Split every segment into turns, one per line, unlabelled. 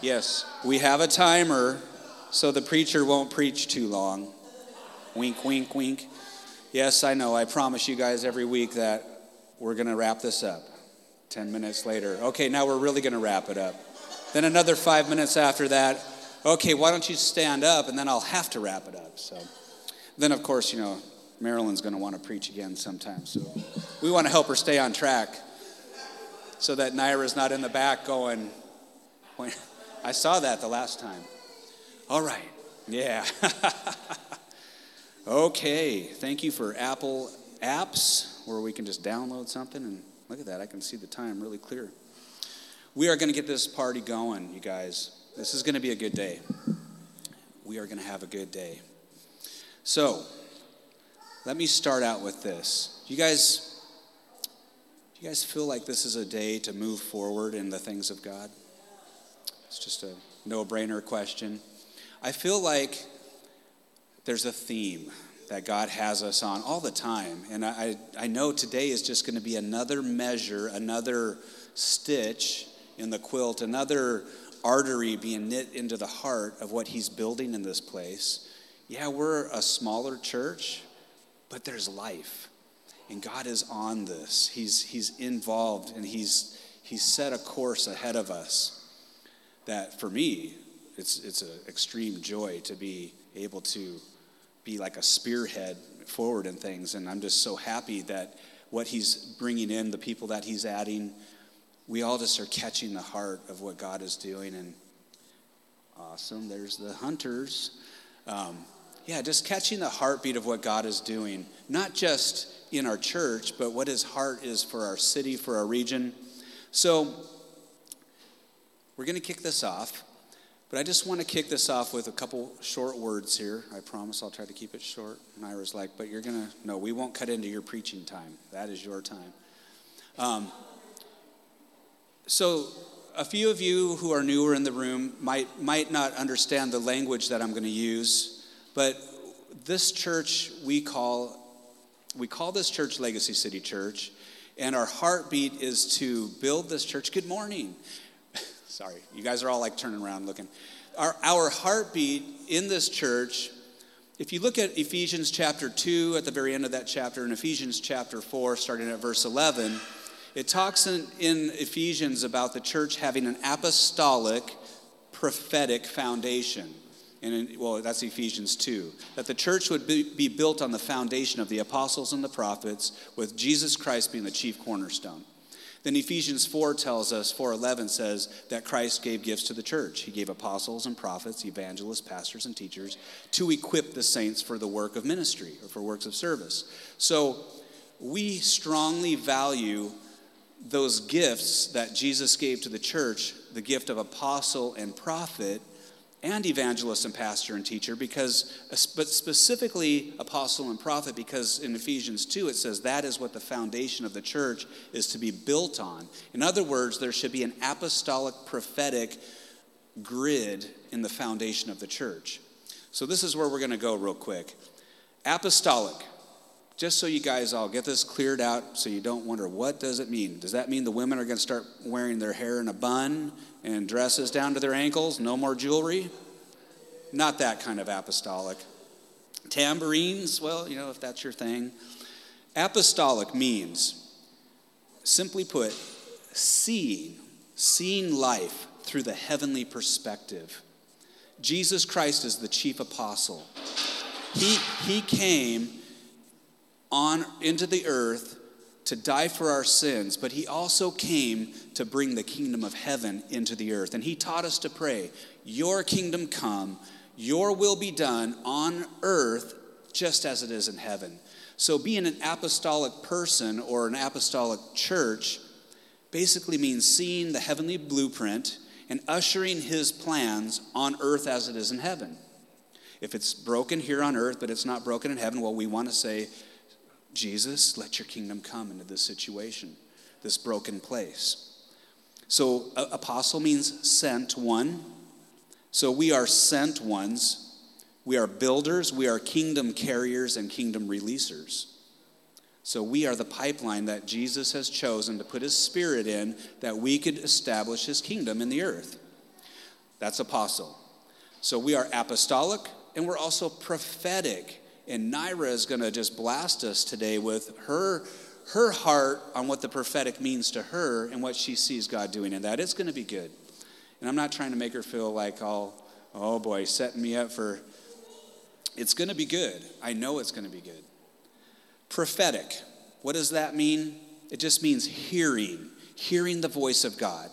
Yes, we have a timer so the preacher won't preach too long. Wink, wink, wink. Yes, I know. I promise you guys every week that we're going to wrap this up. 10 minutes later. Okay, now we're really going to wrap it up. Then another five minutes after that. Okay, why don't you stand up and then I'll have to wrap it up. So then, of course, you know, Marilyn's going to want to preach again sometime. So we want to help her stay on track so that Naira's not in the back going, I saw that the last time. All right. Yeah. okay. Thank you for Apple apps where we can just download something and look at that. I can see the time really clear. We are going to get this party going, you guys. This is going to be a good day. We are going to have a good day. So, let me start out with this. You guys do you guys feel like this is a day to move forward in the things of God? It's just a no-brainer question. I feel like there's a theme that God has us on all the time. And I, I know today is just going to be another measure, another stitch in the quilt, another artery being knit into the heart of what He's building in this place. Yeah, we're a smaller church, but there's life. And God is on this. He's, he's involved and he's, he's set a course ahead of us that for me, it's, it's an extreme joy to be able to be like a spearhead forward in things. And I'm just so happy that what he's bringing in, the people that he's adding, we all just are catching the heart of what God is doing. And awesome, there's the hunters. Um, yeah, just catching the heartbeat of what God is doing, not just in our church, but what his heart is for our city, for our region. So, we're going to kick this off. But I just want to kick this off with a couple short words here. I promise I'll try to keep it short. And like, but you're going to, no, we won't cut into your preaching time. That is your time. Um, so, a few of you who are newer in the room might, might not understand the language that I'm going to use, but this church we call, we call this church Legacy City Church, and our heartbeat is to build this church. Good morning. Sorry, you guys are all like turning around looking. Our, our heartbeat in this church, if you look at Ephesians chapter 2 at the very end of that chapter, and Ephesians chapter 4, starting at verse 11, it talks in, in Ephesians about the church having an apostolic, prophetic foundation. And in, well, that's Ephesians 2. That the church would be, be built on the foundation of the apostles and the prophets, with Jesus Christ being the chief cornerstone. Then Ephesians 4 tells us, 4:11 says that Christ gave gifts to the church. He gave apostles and prophets, evangelists, pastors and teachers to equip the saints for the work of ministry or for works of service. So we strongly value those gifts that Jesus gave to the church, the gift of apostle and prophet, and evangelist and pastor and teacher because but specifically apostle and prophet because in ephesians 2 it says that is what the foundation of the church is to be built on. In other words there should be an apostolic prophetic grid in the foundation of the church. So this is where we're going to go real quick. Apostolic just so you guys all get this cleared out so you don't wonder what does it mean does that mean the women are going to start wearing their hair in a bun and dresses down to their ankles, no more jewelry. Not that kind of apostolic. Tambourines, well, you know, if that's your thing. Apostolic means, simply put, seeing, seeing life through the heavenly perspective. Jesus Christ is the chief apostle. He, he came on into the earth to die for our sins, but he also came to bring the kingdom of heaven into the earth. And he taught us to pray, Your kingdom come, your will be done on earth just as it is in heaven. So, being an apostolic person or an apostolic church basically means seeing the heavenly blueprint and ushering his plans on earth as it is in heaven. If it's broken here on earth, but it's not broken in heaven, well, we want to say, Jesus, let your kingdom come into this situation, this broken place. So, apostle means sent one. So, we are sent ones. We are builders, we are kingdom carriers and kingdom releasers. So, we are the pipeline that Jesus has chosen to put his spirit in that we could establish his kingdom in the earth. That's apostle. So we are apostolic and we're also prophetic. And Naira is going to just blast us today with her her heart on what the prophetic means to her and what she sees God doing in that. It's going to be good. And I'm not trying to make her feel like all, oh boy, setting me up for. It's going to be good. I know it's going to be good. Prophetic. What does that mean? It just means hearing, hearing the voice of God.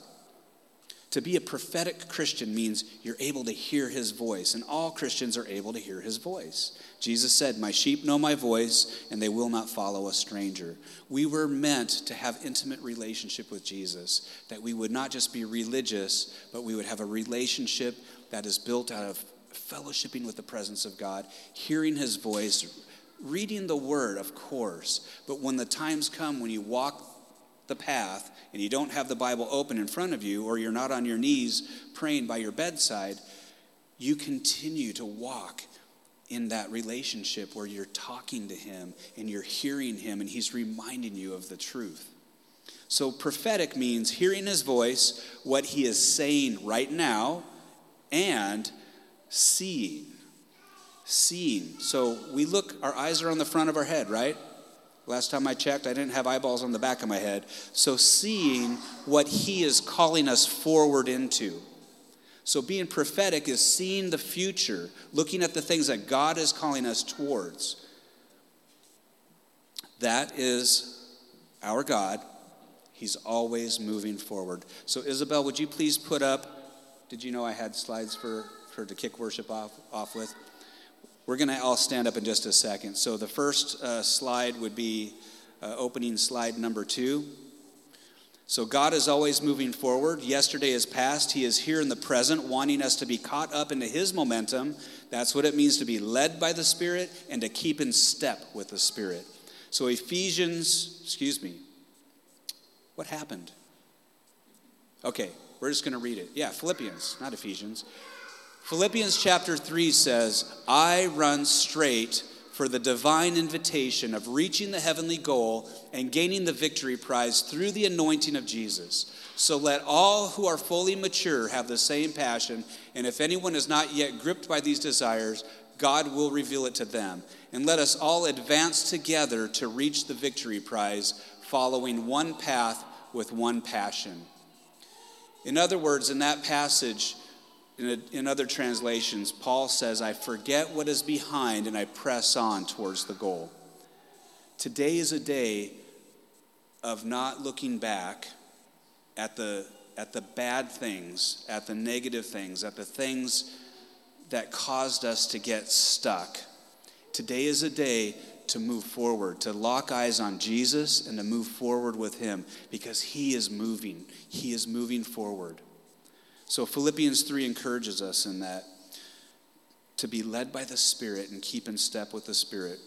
To be a prophetic Christian means you're able to hear his voice, and all Christians are able to hear his voice. Jesus said, My sheep know my voice, and they will not follow a stranger. We were meant to have intimate relationship with Jesus, that we would not just be religious, but we would have a relationship that is built out of fellowshipping with the presence of God, hearing his voice, reading the word, of course. But when the times come when you walk the path and you don't have the Bible open in front of you, or you're not on your knees praying by your bedside, you continue to walk in that relationship where you're talking to Him and you're hearing Him and He's reminding you of the truth. So, prophetic means hearing His voice, what He is saying right now, and seeing. Seeing. So, we look, our eyes are on the front of our head, right? Last time I checked, I didn't have eyeballs on the back of my head. So, seeing what He is calling us forward into. So, being prophetic is seeing the future, looking at the things that God is calling us towards. That is our God. He's always moving forward. So, Isabel, would you please put up? Did you know I had slides for, her to kick worship off, off with? We're going to all stand up in just a second. So the first uh, slide would be uh, opening slide number two. So God is always moving forward. Yesterday is past. He is here in the present, wanting us to be caught up into His momentum. That's what it means to be led by the Spirit and to keep in step with the Spirit. So Ephesians, excuse me, what happened? Okay, we're just going to read it. Yeah, Philippians, not Ephesians. Philippians chapter 3 says, I run straight for the divine invitation of reaching the heavenly goal and gaining the victory prize through the anointing of Jesus. So let all who are fully mature have the same passion, and if anyone is not yet gripped by these desires, God will reveal it to them. And let us all advance together to reach the victory prize, following one path with one passion. In other words, in that passage, in, a, in other translations, Paul says, I forget what is behind and I press on towards the goal. Today is a day of not looking back at the, at the bad things, at the negative things, at the things that caused us to get stuck. Today is a day to move forward, to lock eyes on Jesus and to move forward with Him because He is moving. He is moving forward. So Philippians 3 encourages us in that to be led by the Spirit and keep in step with the Spirit.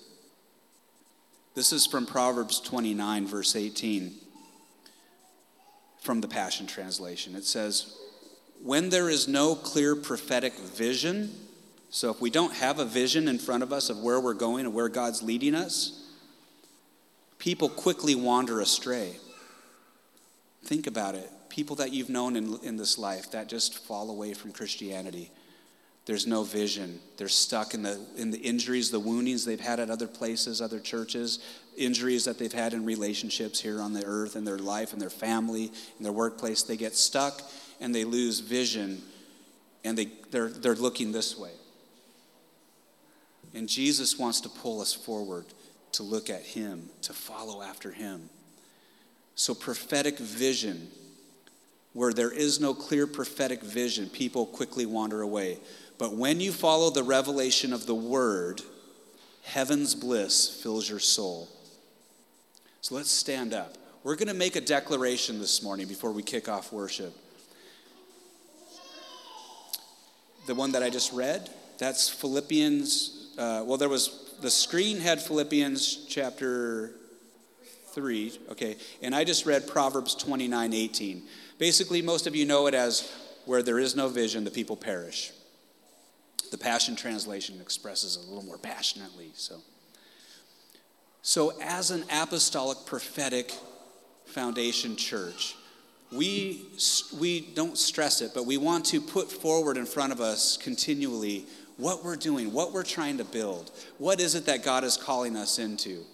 This is from Proverbs 29, verse 18, from the Passion Translation. It says, When there is no clear prophetic vision, so if we don't have a vision in front of us of where we're going and where God's leading us, people quickly wander astray. Think about it people that you've known in, in this life that just fall away from Christianity. There's no vision. They're stuck in the, in the injuries, the woundings they've had at other places, other churches, injuries that they've had in relationships here on the earth, in their life, in their family, in their workplace. They get stuck and they lose vision and they, they're, they're looking this way. And Jesus wants to pull us forward to look at Him, to follow after Him. So, prophetic vision where there is no clear prophetic vision, people quickly wander away. But when you follow the revelation of the word, heaven's bliss fills your soul. So let's stand up. We're going to make a declaration this morning before we kick off worship. The one that I just read, that's Philippians. Uh, well, there was the screen had Philippians chapter 3, okay, and I just read Proverbs 29 18. Basically, most of you know it as where there is no vision, the people perish. The Passion Translation expresses it a little more passionately. So, so as an apostolic prophetic foundation church, we, we don't stress it, but we want to put forward in front of us continually what we're doing, what we're trying to build. What is it that God is calling us into?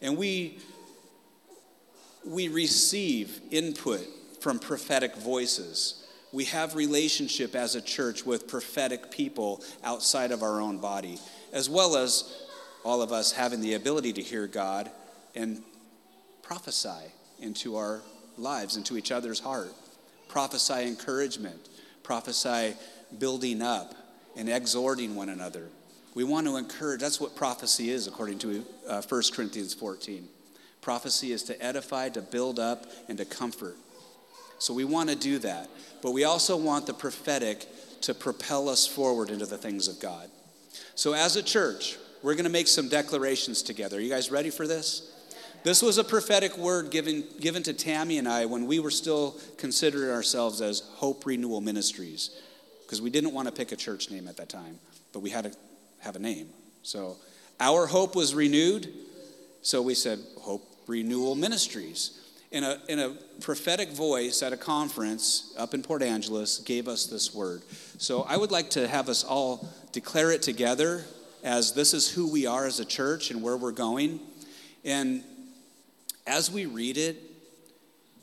And we, we receive input from prophetic voices. We have relationship as a church with prophetic people outside of our own body, as well as all of us having the ability to hear God and prophesy into our lives, into each other's heart. Prophesy encouragement, prophesy building up and exhorting one another. We want to encourage, that's what prophecy is according to uh, 1 Corinthians 14. Prophecy is to edify, to build up, and to comfort. So we want to do that. But we also want the prophetic to propel us forward into the things of God. So as a church, we're going to make some declarations together. Are you guys ready for this? This was a prophetic word given, given to Tammy and I when we were still considering ourselves as Hope Renewal Ministries, because we didn't want to pick a church name at that time, but we had to have a name. So our hope was renewed, so we said Hope Renewal Ministries. In a, in a prophetic voice at a conference up in Port Angeles gave us this word. So I would like to have us all declare it together as this is who we are as a church and where we're going. And as we read it,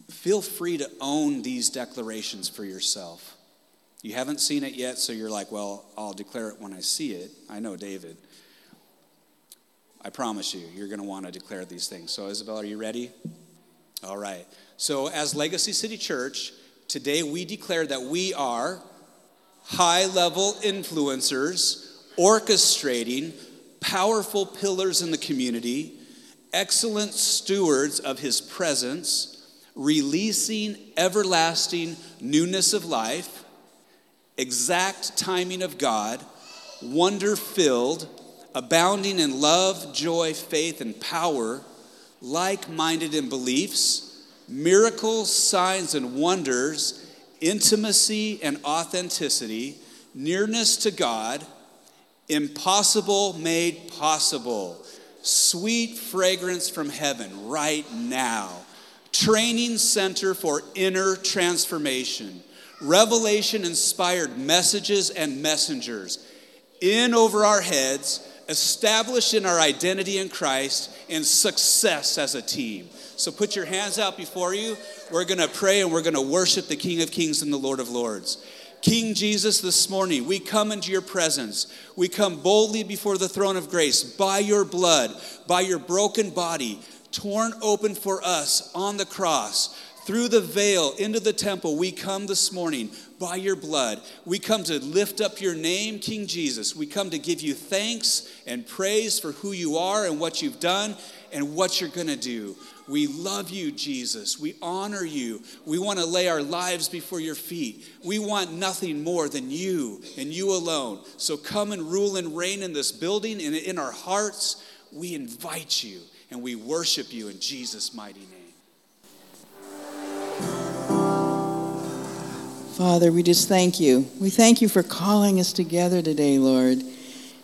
feel free to own these declarations for yourself. You haven't seen it yet, so you're like, well, I'll declare it when I see it. I know David. I promise you, you're going to want to declare these things. So, Isabel, are you ready? All right. So, as Legacy City Church, today we declare that we are high level influencers, orchestrating powerful pillars in the community excellent stewards of his presence, releasing everlasting newness of life, exact timing of God, wonder filled, abounding in love, joy, faith, and power, like minded in beliefs, miracles, signs, and wonders, intimacy and authenticity, nearness to God, impossible made possible sweet fragrance from heaven right now. Training Center for Inner Transformation. Revelation inspired messages and messengers in over our heads, established in our identity in Christ, and success as a team. So put your hands out before you. We're going to pray and we're going to worship the King of Kings and the Lord of Lords. King Jesus, this morning, we come into your presence. We come boldly before the throne of grace by your blood, by your broken body, torn open for us on the cross. Through the veil into the temple, we come this morning by your blood. We come to lift up your name, King Jesus. We come to give you thanks and praise for who you are and what you've done and what you're going to do. We love you, Jesus. We honor you. We want to lay our lives before your feet. We want nothing more than you and you alone. So come and rule and reign in this building and in our hearts. We invite you and we worship you in Jesus' mighty name.
Father, we just thank you. We thank you for calling us together today, Lord.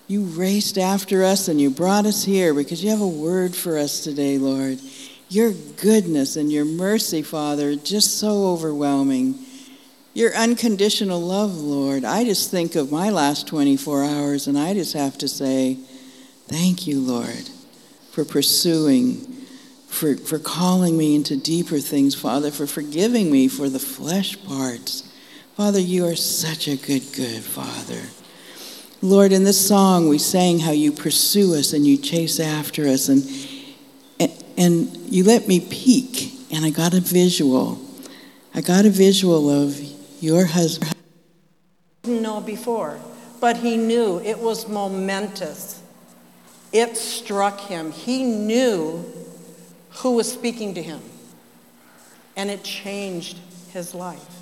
You raced after us and you brought us here because you have a word for us today, Lord. Your goodness and your mercy, Father, just so overwhelming. Your unconditional love, Lord. I just think of my last 24 hours and I just have to say, thank you, Lord, for pursuing, for, for calling me into deeper things, Father, for forgiving me for the flesh parts. Father, you are such a good, good Father. Lord, in this song, we sang how you pursue us and you chase after us, and, and, you let me peek, and I got a visual. I got a visual of your husband.
Didn't know before, but he knew it was momentous. It struck him. He knew who was speaking to him, and it changed his life.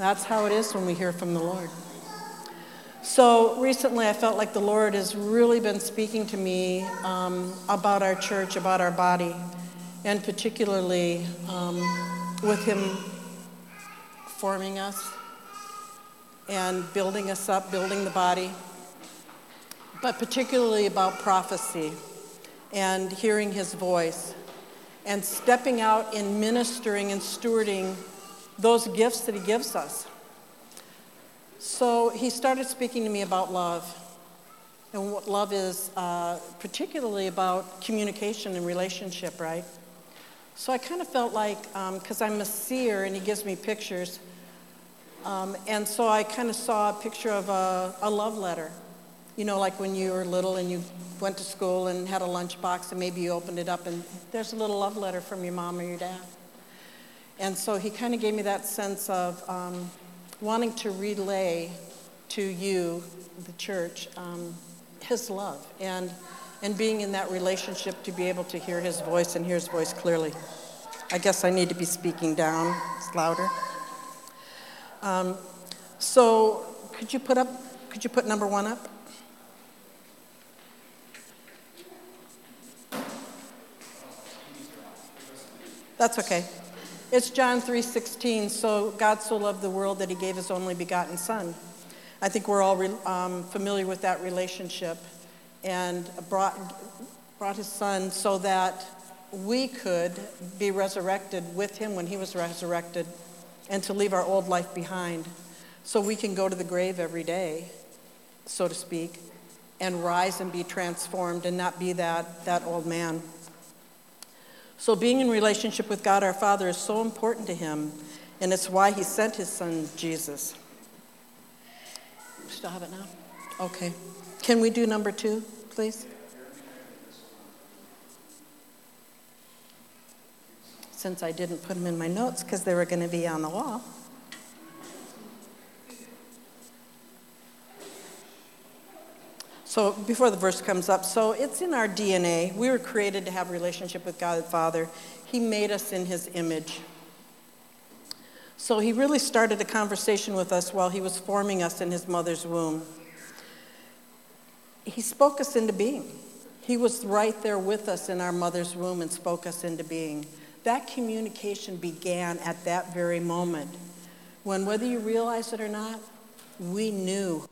That's how it is when we hear from the Lord. So recently, I felt like the Lord has really been speaking to me um, about our church, about our body, and particularly um, with Him forming us and building us up, building the body, but particularly about prophecy and hearing His voice and stepping out in ministering and stewarding those gifts that He gives us. So He started speaking to me about love and what love is, uh, particularly about communication and relationship, right? So I kind of felt like, because um, I'm a seer and He gives me pictures, um, and so I kind of saw a picture of a, a love letter. You know, like when you were little and you went to school and had a lunchbox and maybe you opened it up and there's a little love letter from your mom or your dad. And so he kind of gave me that sense of um, wanting to relay to you, the church, um, his love and, and being in that relationship to be able to hear his voice and hear his voice clearly. I guess I need to be speaking down, it's louder. Um, so could you put up, could you put number one up? That's okay. It's John 3:16. So God so loved the world that He gave His only begotten Son. I think we're all re, um, familiar with that relationship, and brought brought His Son so that we could be resurrected with Him when He was resurrected, and to leave our old life behind, so we can go to the grave every day, so to speak, and rise and be transformed and not be that that old man. So, being in relationship with God our Father is so important to him, and it's why he sent his son Jesus. Still have it now? Okay. Can we do number two, please? Since I didn't put them in my notes because they were going to be on the wall. So before the verse comes up, so it's in our DNA. We were created to have a relationship with God the Father. He made us in his image. So he really started a conversation with us while he was forming us in his mother's womb. He spoke us into being. He was right there with us in our mother's womb and spoke us into being. That communication began at that very moment when, whether you realize it or not, we knew